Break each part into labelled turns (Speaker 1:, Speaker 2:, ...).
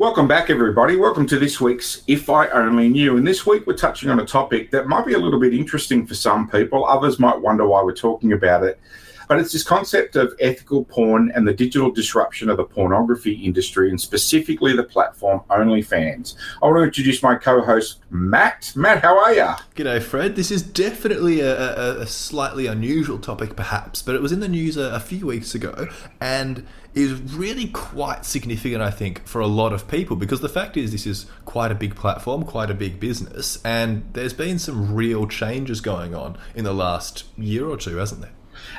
Speaker 1: Welcome back, everybody. Welcome to this week's If I Only Knew. And this week we're touching on a topic that might be a little bit interesting for some people. Others might wonder why we're talking about it. But it's this concept of ethical porn and the digital disruption of the pornography industry, and specifically the platform OnlyFans. I want to introduce my co-host Matt. Matt, how are you?
Speaker 2: G'day, Fred. This is definitely a, a, a, slightly unusual topic, perhaps, but it was in the news a, a few weeks ago, and is really quite significant, I think, for a lot of people because the fact is, this is quite a big platform, quite a big business, and there's been some real changes going on in the last year or two, hasn't there?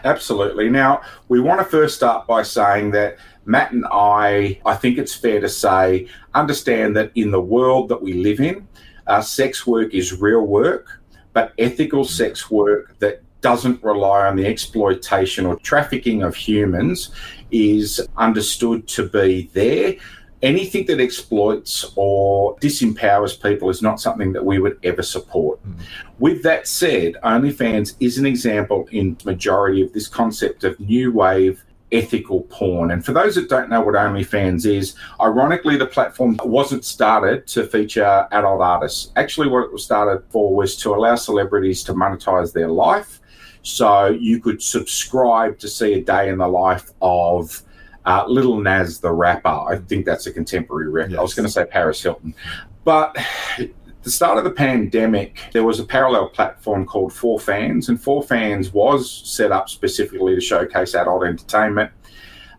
Speaker 1: Absolutely. Now, we want to first start by saying that Matt and I, I think it's fair to say, understand that in the world that we live in, uh, sex work is real work, but ethical sex work that doesn't rely on the exploitation or trafficking of humans is understood to be there anything that exploits or disempowers people is not something that we would ever support. Mm. With that said, OnlyFans is an example in majority of this concept of new wave ethical porn. And for those that don't know what OnlyFans is, ironically, the platform wasn't started to feature adult artists. Actually, what it was started for was to allow celebrities to monetize their life. So you could subscribe to see a day in the life of uh, Lil Nas the rapper. I think that's a contemporary record. Yes. I was going to say Paris Hilton. But the start of the pandemic, there was a parallel platform called 4Fans, and 4Fans was set up specifically to showcase adult entertainment.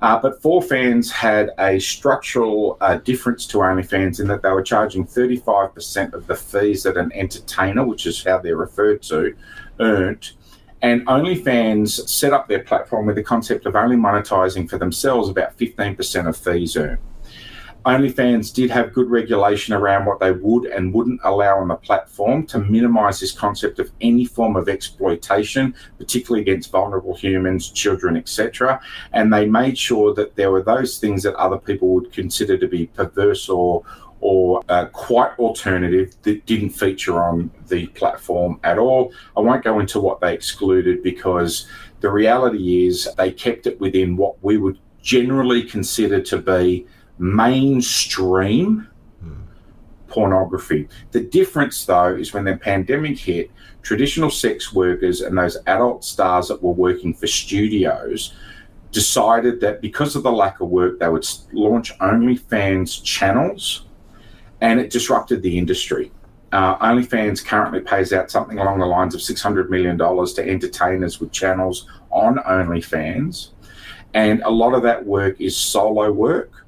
Speaker 1: Uh, but 4Fans had a structural uh, difference to OnlyFans in that they were charging 35% of the fees that an entertainer, which is how they're referred to, earned and OnlyFans set up their platform with the concept of only monetizing for themselves about 15% of fees earned. OnlyFans did have good regulation around what they would and wouldn't allow on the platform to minimize this concept of any form of exploitation, particularly against vulnerable humans, children, etc. And they made sure that there were those things that other people would consider to be perverse or or uh, quite alternative that didn't feature on the platform at all. I won't go into what they excluded because the reality is they kept it within what we would generally consider to be mainstream pornography. The difference, though, is when the pandemic hit, traditional sex workers and those adult stars that were working for studios decided that because of the lack of work, they would launch OnlyFans channels and it disrupted the industry. Uh, OnlyFans currently pays out something along the lines of $600 million to entertainers with channels on OnlyFans. And a lot of that work is solo work.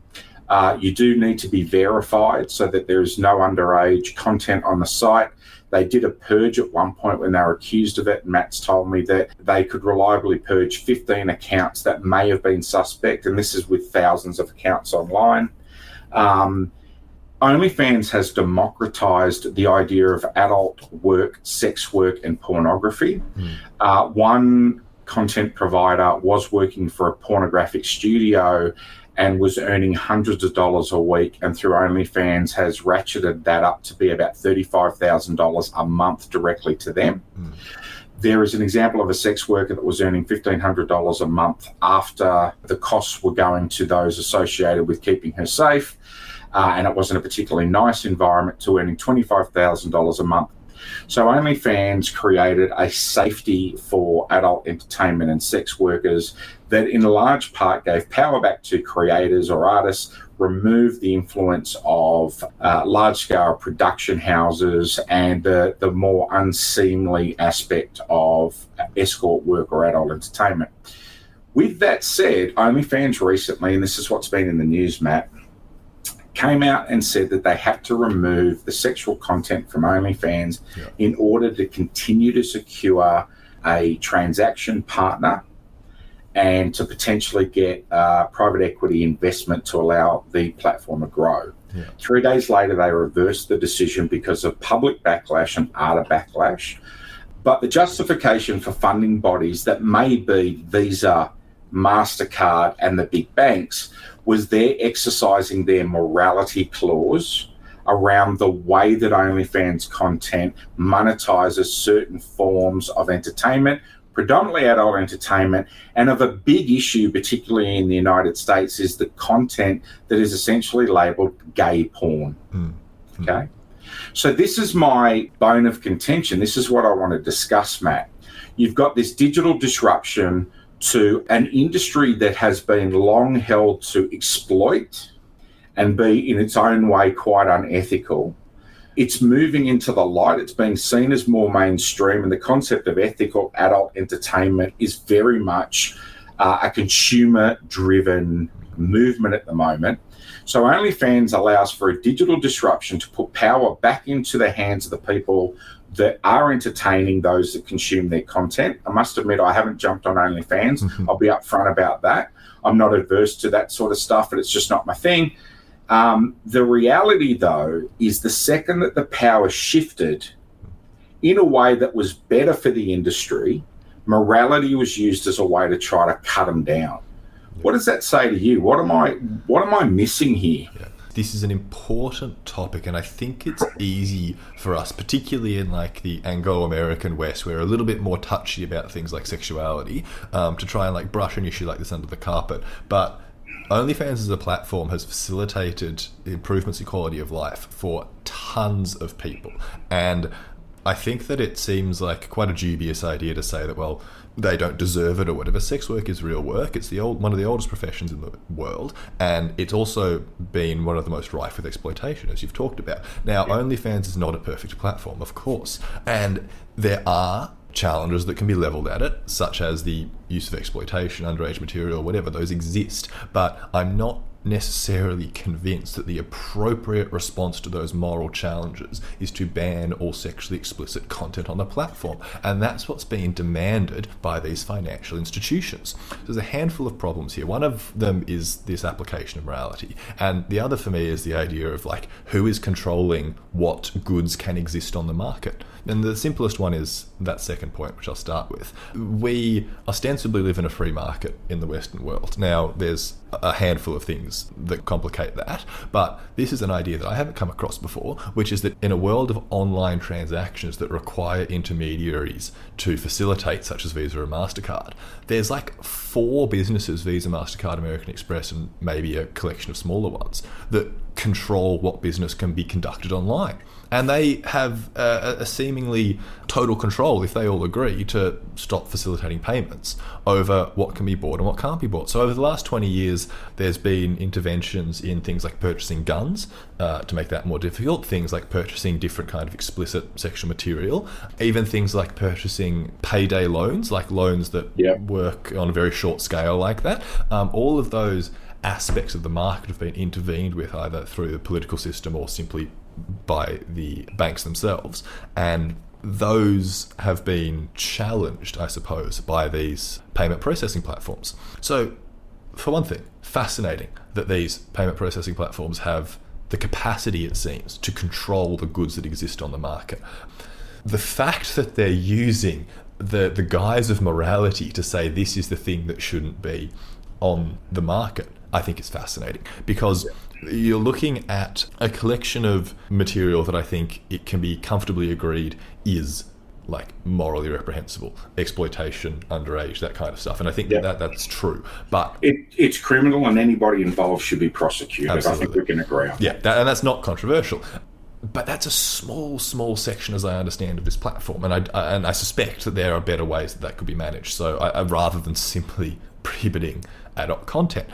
Speaker 1: Uh, you do need to be verified so that there is no underage content on the site. They did a purge at one point when they were accused of it. Matt's told me that they could reliably purge 15 accounts that may have been suspect, and this is with thousands of accounts online. Um, OnlyFans has democratized the idea of adult work, sex work, and pornography. Mm. Uh, one content provider was working for a pornographic studio and was earning hundreds of dollars a week, and through OnlyFans has ratcheted that up to be about $35,000 a month directly to them. Mm. There is an example of a sex worker that was earning $1,500 a month after the costs were going to those associated with keeping her safe uh, and it wasn't a particularly nice environment to earning $25,000 a month. So OnlyFans created a safety for adult entertainment and sex workers that in large part gave power back to creators or artists, removed the influence of uh, large-scale production houses and the more unseemly aspect of escort work or adult entertainment. With that said, OnlyFans recently, and this is what's been in the news, Matt, came out and said that they had to remove the sexual content from OnlyFans yeah. in order to continue to secure a transaction partner and to potentially get uh, private equity investment to allow the platform to grow. Yeah. Three days later, they reversed the decision because of public backlash and art backlash. But the justification for funding bodies that may be Visa, MasterCard, and the big banks was they're exercising their morality clause around the way that OnlyFans content monetizes certain forms of entertainment, predominantly adult entertainment, and of a big issue, particularly in the United States, is the content that is essentially labeled gay porn. Mm. Okay. So, this is my bone of contention. This is what I want to discuss, Matt. You've got this digital disruption to an industry that has been long held to exploit and be, in its own way, quite unethical it's moving into the light. It's being seen as more mainstream, and the concept of ethical adult entertainment is very much uh, a consumer driven movement at the moment. So, OnlyFans allows for a digital disruption to put power back into the hands of the people that are entertaining those that consume their content. I must admit, I haven't jumped on OnlyFans. Mm-hmm. I'll be upfront about that. I'm not adverse to that sort of stuff, but it's just not my thing. Um, the reality, though, is the second that the power shifted in a way that was better for the industry, morality was used as a way to try to cut them down. What does that say to you? What am I what am I missing here? Yeah.
Speaker 2: This is an important topic, and I think it's easy for us, particularly in like the Anglo-American West, where we're a little bit more touchy about things like sexuality, um, to try and like brush an issue like this under the carpet. But OnlyFans as a platform has facilitated improvements in quality of life for tons of people. And I think that it seems like quite a dubious idea to say that, well, they don't deserve it or whatever. Sex work is real work. It's the old one of the oldest professions in the world, and it's also been one of the most rife with exploitation, as you've talked about. Now, yeah. OnlyFans is not a perfect platform, of course, and there are challenges that can be leveled at it, such as the use of exploitation, underage material, whatever, those exist. But I'm not necessarily convinced that the appropriate response to those moral challenges is to ban all sexually explicit content on the platform. And that's what's being demanded by these financial institutions. There's a handful of problems here. One of them is this application of morality. And the other for me is the idea of like who is controlling what goods can exist on the market. And the simplest one is that second point, which I'll start with. We ostensibly live in a free market in the Western world. Now, there's a handful of things that complicate that, but this is an idea that I haven't come across before, which is that in a world of online transactions that require intermediaries to facilitate, such as Visa or MasterCard, there's like four businesses Visa, MasterCard, American Express, and maybe a collection of smaller ones that control what business can be conducted online and they have a, a, seemingly total control if they all agree to stop facilitating payments over what can be bought and what can't be bought. So over the last 20 years, there's been interventions in things like purchasing guns uh, to make that more difficult, things like purchasing different kind of explicit sexual material, even things like purchasing payday loans, like loans that work on a very short scale like that. Um, all of those aspects of the market have been intervened with either through the political system or simply by the banks themselves. And those have been challenged, I suppose, by these payment processing platforms. So, for one thing, fascinating that these payment processing platforms have the capacity, it seems, to control the goods that exist on the market. The fact that they're using the, the guise of morality to say this is the thing that shouldn't be on the market, I think is fascinating because you're looking at a collection of material that I think it can be comfortably agreed is like morally reprehensible, exploitation, underage, that kind of stuff. And I think yep. that that's true. But
Speaker 1: it, it's criminal, and anybody involved should be prosecuted. Absolutely. I think we can agree on.
Speaker 2: Yeah, that, and that's not controversial. But that's a small, small section, as I understand, of this platform, and I, I and I suspect that there are better ways that that could be managed. So, I, I, rather than simply prohibiting adult content,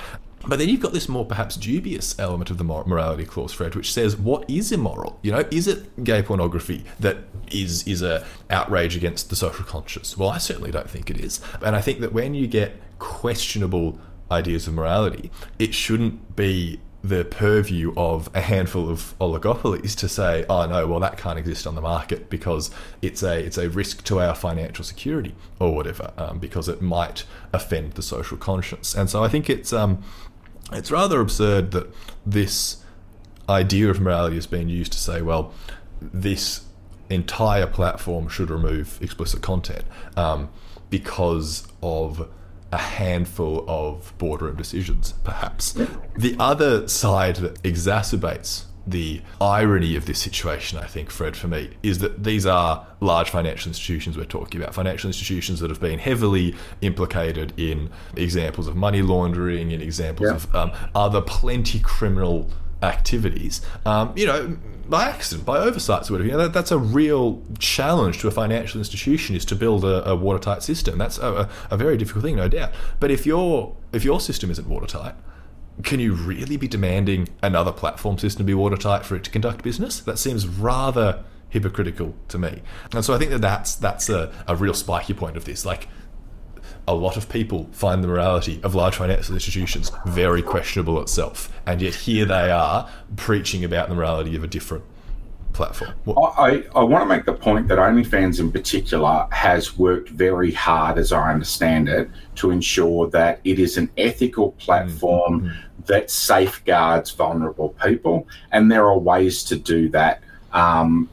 Speaker 2: but then you've got this more perhaps dubious element of the morality clause, Fred, which says what is immoral? You know, is it gay pornography that is is a outrage against the social conscience? Well, I certainly don't think it is, and I think that when you get questionable ideas of morality, it shouldn't be the purview of a handful of oligopolies to say, oh no, well that can't exist on the market because it's a it's a risk to our financial security or whatever, um, because it might offend the social conscience. And so I think it's um, it's rather absurd that this idea of morality is being used to say, well, this entire platform should remove explicit content um, because of a handful of boardroom decisions, perhaps. The other side that exacerbates the irony of this situation, I think, Fred, for me, is that these are large financial institutions we're talking about. Financial institutions that have been heavily implicated in examples of money laundering, in examples
Speaker 1: Yeah.
Speaker 2: of um, other plenty criminal activities. Um, you know, by accident, by oversights, or whatever. You know, that, that's a real challenge to a financial institution is to build a, a watertight system. That's a, a, a very difficult thing, no doubt. But if your if your system isn't watertight, can you really be demanding another platform system be watertight for it to conduct business? That seems rather hypocritical to me. And so I think that that's that's a, a real spiky point of this. Like a lot of people find the morality of large financial institutions very questionable itself, and yet here they are preaching about the morality of a different platform. What-
Speaker 1: I, I want to make the point that OnlyFans in particular has worked very hard, as I understand it, to ensure that it is an ethical mm-hmm. platform mm-hmm. That safeguards vulnerable people. And there are ways to do that. Um,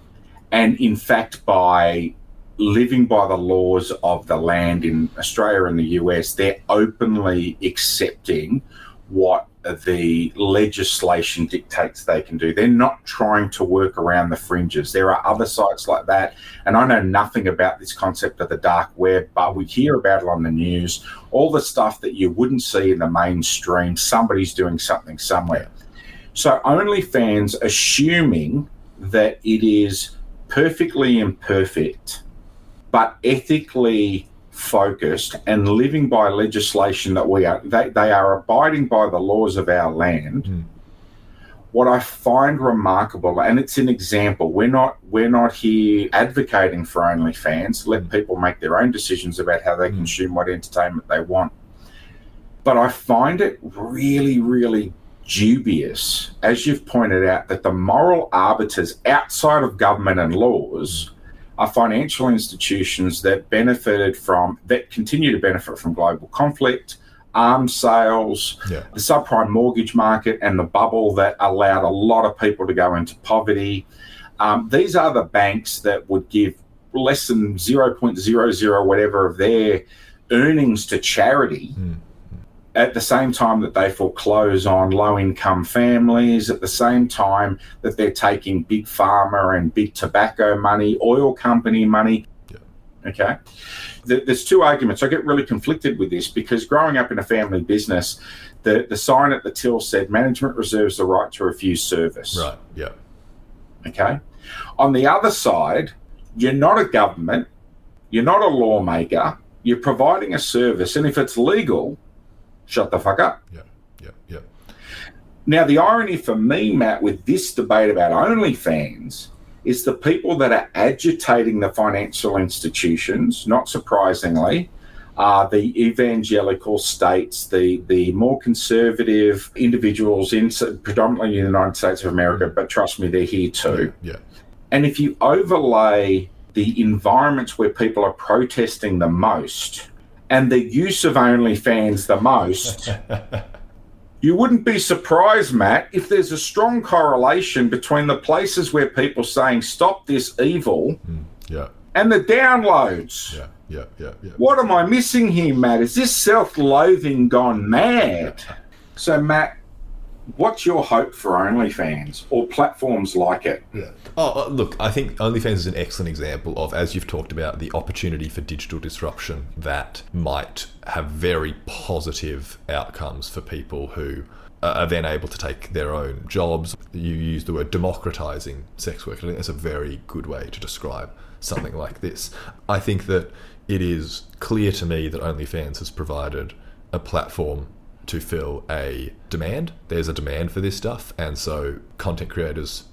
Speaker 1: and in fact, by living by the laws of the land in Australia and the US, they're openly accepting what the legislation dictates they can do. They're not trying to work around the fringes. There are other sites like that. And I know nothing about this concept of the dark web, but we hear about it on the news. All the stuff that you wouldn't see in the mainstream, somebody's doing something somewhere. So OnlyFans, assuming that it is perfectly imperfect, but ethically focused and living by legislation that we are they, they are abiding by the laws of our land
Speaker 2: Mm.
Speaker 1: what i find remarkable and it's an example we're not we're not here advocating for only fans let people make their own decisions about how they
Speaker 2: Mm.
Speaker 1: consume what entertainment they want but i find it really really dubious as you've pointed out that the moral arbiters outside of government and laws are financial institutions that benefited from, that continue to benefit from global conflict, arms sales,
Speaker 2: Yeah.
Speaker 1: the subprime mortgage market, and the bubble that allowed a lot of people to go into poverty. Um, these are the banks that would give less than 0.00 whatever of their earnings to charity
Speaker 2: Mm.
Speaker 1: At the same time that they foreclose on low income families, at the same time that they're taking big pharma and big tobacco money, oil company money.
Speaker 2: Yeah.
Speaker 1: Okay. There's two arguments. I get really conflicted with this because growing up in a family business, the, the sign at the till said management reserves the right to refuse service.
Speaker 2: Right. Yeah.
Speaker 1: Okay. On the other side, you're not a government, you're not a lawmaker, you're providing a service, and if it's legal, shut the fuck up.
Speaker 2: Yeah. Yeah. Yeah.
Speaker 1: Now, the irony for me, Matt, with this debate about OnlyFans is the people that are agitating the financial institutions, not surprisingly, are the evangelical states, the, the more conservative individuals in predominantly in the United States of America, but trust me, they're here too.
Speaker 2: Yeah.
Speaker 1: And if you overlay the environments where people are protesting the most and the use of OnlyFans the most, you wouldn't be surprised, Matt, if there's a strong correlation between the places where people saying stop this evil mm,
Speaker 2: Yeah.
Speaker 1: and the downloads.
Speaker 2: Yeah. Yeah. Yeah. Yeah.
Speaker 1: What am I missing here, Matt? Is this self loathing gone mad? So, Matt, what's your hope for OnlyFans or platforms like it?
Speaker 2: Yeah. Oh, uh, look, I think OnlyFans is an excellent example of, as you've talked about, the opportunity for digital disruption that might have very positive outcomes for people who are then able to take their own jobs. You use the word democratizing sex work. I think that's a very good way to describe something like this. I think that it is clear to me that OnlyFans has provided a platform to fill a demand. There's a demand for this stuff, and so content creators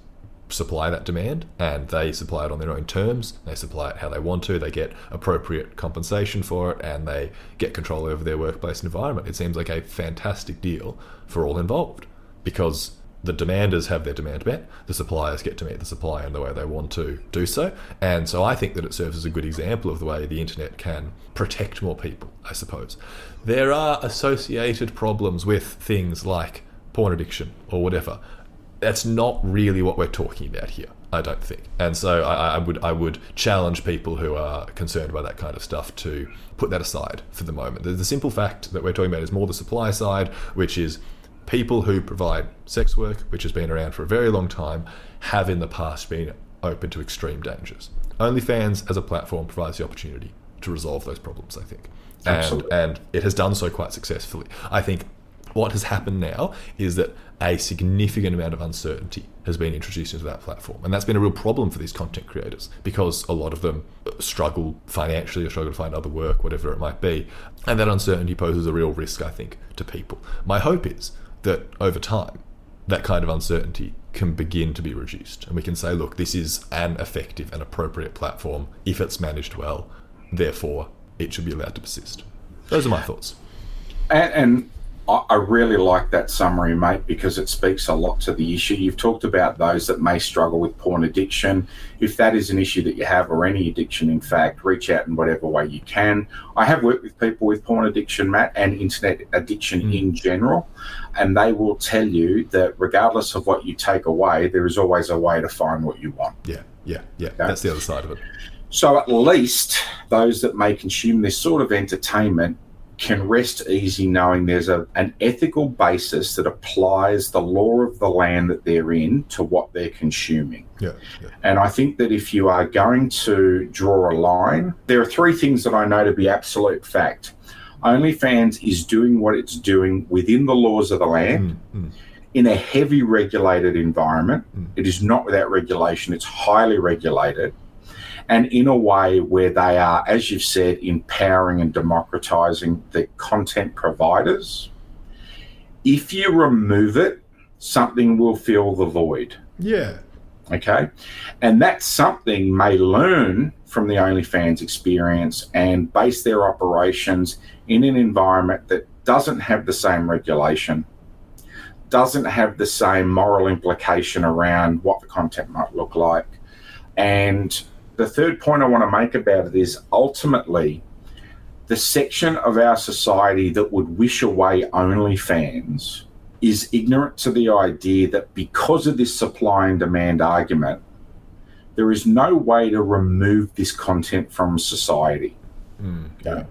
Speaker 2: supply that demand and they supply it on their own terms. They supply it how they want to. They get appropriate compensation for it and they get control over their workplace environment. It seems like a fantastic deal for all involved because the demanders have their demand met, the suppliers get to meet the supply in the way they want to do so. And so I think that it serves as a good example of the way the internet can protect more people, I suppose. There are associated problems with things like porn addiction or whatever. That's not really what we're talking about here. I don't think, and so I, I would I would challenge people who are concerned by that kind of stuff to put that aside for the moment. The, the simple fact that we're talking about is more the supply side, which is people who provide sex work, which has been around for a very long time, have in the past been open to extreme dangers. OnlyFans as a platform provides the opportunity to resolve those problems, I think. And,
Speaker 1: Absolutely.
Speaker 2: and it has done so quite successfully. I think what has happened now is that a significant amount of uncertainty has been introduced into that platform. And that's been a real problem for these content creators because a lot of them struggle financially or struggle to find other work, whatever it might be. And that uncertainty poses a real risk, I think, to people. My hope is that over time, that kind of uncertainty can begin to be reduced. And we can say, look, this is an effective and appropriate platform if it's managed well. Therefore, it should be allowed to persist. Those are my thoughts.
Speaker 1: And, and I, I really like that summary, mate, because it speaks a lot to the issue. You've talked about those that may struggle with porn addiction. If that is an issue that you have, or any addiction, in fact, reach out in whatever way you can. I have worked with people with porn addiction, Matt, and internet addiction
Speaker 2: Mm.
Speaker 1: in general, and they will tell you that regardless of what you take away, there is always a way to find what you want.
Speaker 2: Yeah, yeah, yeah. That's the other side of it.
Speaker 1: So at least those that may consume this sort of entertainment can rest easy knowing there's a, an ethical basis that applies the law of the land that they're in to what they're consuming.
Speaker 2: Yeah, yeah.
Speaker 1: And I think that if you are going to draw a line, there are three things that I know to be absolute fact. OnlyFans is doing what it's doing within the laws of the land
Speaker 2: Mm, mm.
Speaker 1: in a heavy regulated environment.
Speaker 2: Mm.
Speaker 1: It is not without regulation, it's highly regulated. And in a way where they are, as you've said, empowering and democratizing the content providers. If you remove it, something will fill the void.
Speaker 2: Yeah.
Speaker 1: Okay. And that something may learn from the OnlyFans experience and base their operations in an environment that doesn't have the same regulation, doesn't have the same moral implication around what the content might look like. And the third point I want to make about it is ultimately the section of our society that would wish away OnlyFans is ignorant to the idea that because of this supply and demand argument, there is no way to remove this content from society.
Speaker 2: Mm,
Speaker 1: Okay.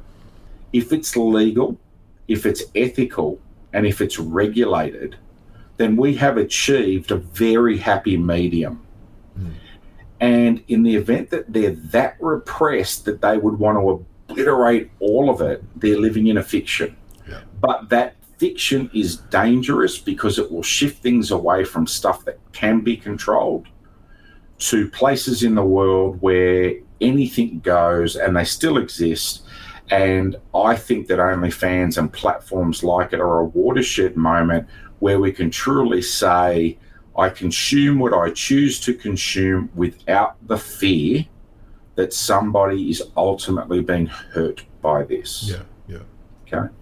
Speaker 1: If it's legal, if it's ethical, and if it's regulated, then we have achieved a very happy medium. And in the event that they're that repressed that they would want to obliterate all of it, they're living in a fiction.
Speaker 2: Yeah.
Speaker 1: But that fiction is dangerous because it will shift things away from stuff that can be controlled to places in the world where anything goes and they still exist. And I think that OnlyFans and platforms like it are a watershed moment where we can truly say, I consume what I choose to consume without the fear that somebody is ultimately being hurt by this.
Speaker 2: Yeah, yeah.
Speaker 1: Okay.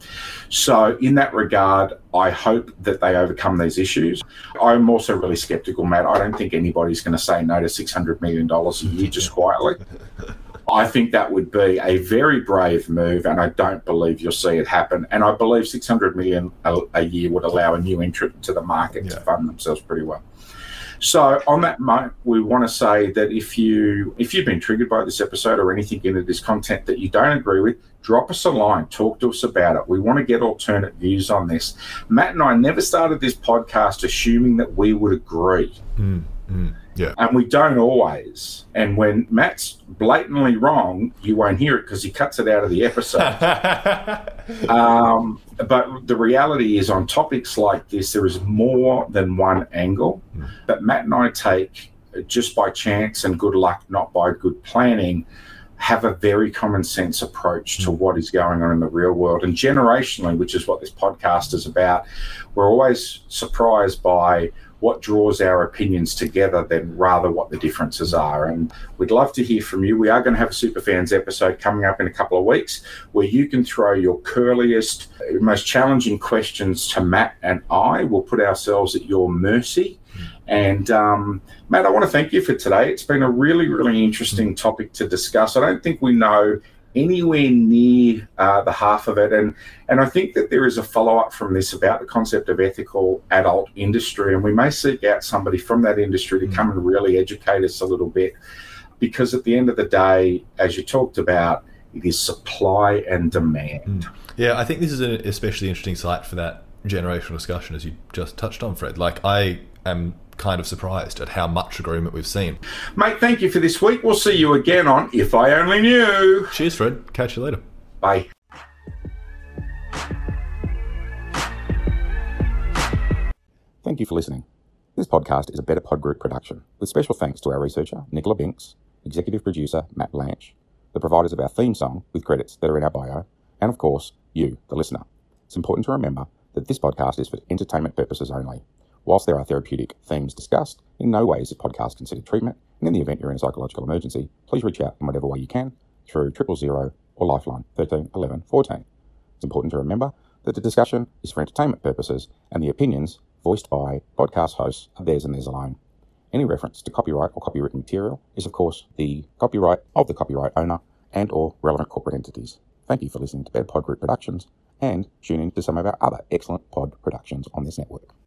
Speaker 1: So, in that regard, I hope that they overcome these issues. I'm also really skeptical, Matt. I don't think anybody's going to say no to $600 million a year just quietly. I think that would be a very brave move, and I don't believe you'll see it happen. And I believe 600 million a, a year would allow a new entrant to the market to fund themselves pretty well. So, on that note, we want to say that if you if you've been triggered by this episode or anything in this content that you don't agree with, drop us a line, talk to us about it. We want to get alternate views on this. Matt and I never started this podcast assuming that we would agree
Speaker 2: Mm, mm. Yeah.
Speaker 1: and we don't always. And when Matt's blatantly wrong, you won't hear it because he cuts it out of the episode. um, but the reality is, on topics like this, there is more than one angle
Speaker 2: Mm.
Speaker 1: that Matt and I take just by chance and good luck, not by good planning. Have a very common sense approach to what is going on in the real world and generationally, which is what this podcast is about. We're always surprised by what draws our opinions together than rather what the differences are. And we'd love to hear from you. We are going to have a Superfans episode coming up in a couple of weeks where you can throw your curliest, most challenging questions to Matt and I. We'll put ourselves at your mercy. And um, Matt, I want to thank you for today. It's been a really, really interesting topic to discuss. I don't think we know anywhere near uh, the half of it, and and I think that there is a follow up from this about the concept of ethical adult industry, and we may seek out somebody from that industry to
Speaker 2: Mm.
Speaker 1: come and really educate us a little bit, because at the end of the day, as you talked about, it is supply and demand.
Speaker 2: Yeah, I think this is an especially interesting site for that generational discussion, as you just touched on, Fred. Like, I am kind of surprised at how much agreement we've seen.
Speaker 3: Mate, thank you for this week. We'll see you again on If I Only Knew.
Speaker 2: Cheers, Fred. Catch you later.
Speaker 3: Bye.
Speaker 1: Thank you for listening. This podcast is a Better Pod Group production, with special thanks to our researcher, Nicola Binks, executive producer, Matt Blanche, the providers of our theme song, with credits that are in our bio, and of course, you, the listener. It's important to remember that this podcast is for entertainment purposes only. Whilst there are therapeutic themes discussed, in no way is this podcast considered treatment, and in the event you're in a psychological emergency, please reach out in whatever way you can through triple zero or Lifeline 13 11 14. It's important to remember that the discussion is for entertainment purposes, and the opinions voiced by podcast hosts are theirs and theirs alone. Any reference to copyright or copywritten material is, of course, the copyright of the copyright owner and or relevant corporate entities. Thank you for listening to Better Pod Group Productions, and tune in to some of our other excellent pod productions on this network.